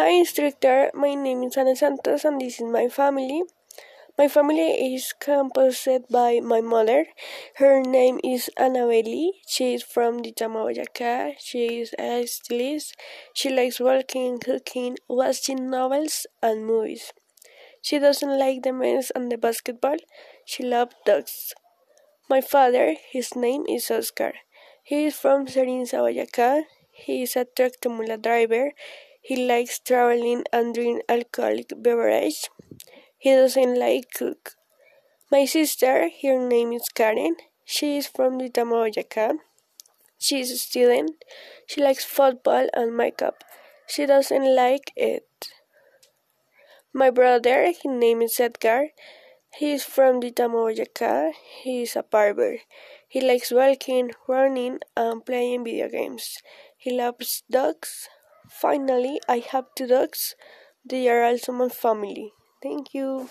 Hi, instructor. My name is Ana Santos, and this is my family. My family is composed by my mother. Her name is Annabelle. She is from the Boyacá. She is a stylist. She likes walking, cooking, watching novels and movies. She doesn't like the men's and the basketball. She loves dogs. My father, his name is Oscar. He is from Cerinza, Boyacá. He is a tractor driver. He likes traveling and drink alcoholic beverage. He doesn't like cook. My sister, her name is Karen. She is from the Boyacá. She is a student. She likes football and makeup. She doesn't like it. My brother, his name is Edgar. He is from the Boyacá. He is a barber. He likes walking, running, and playing video games. He loves dogs. Finally, I have two dogs. They are also my family. Thank you.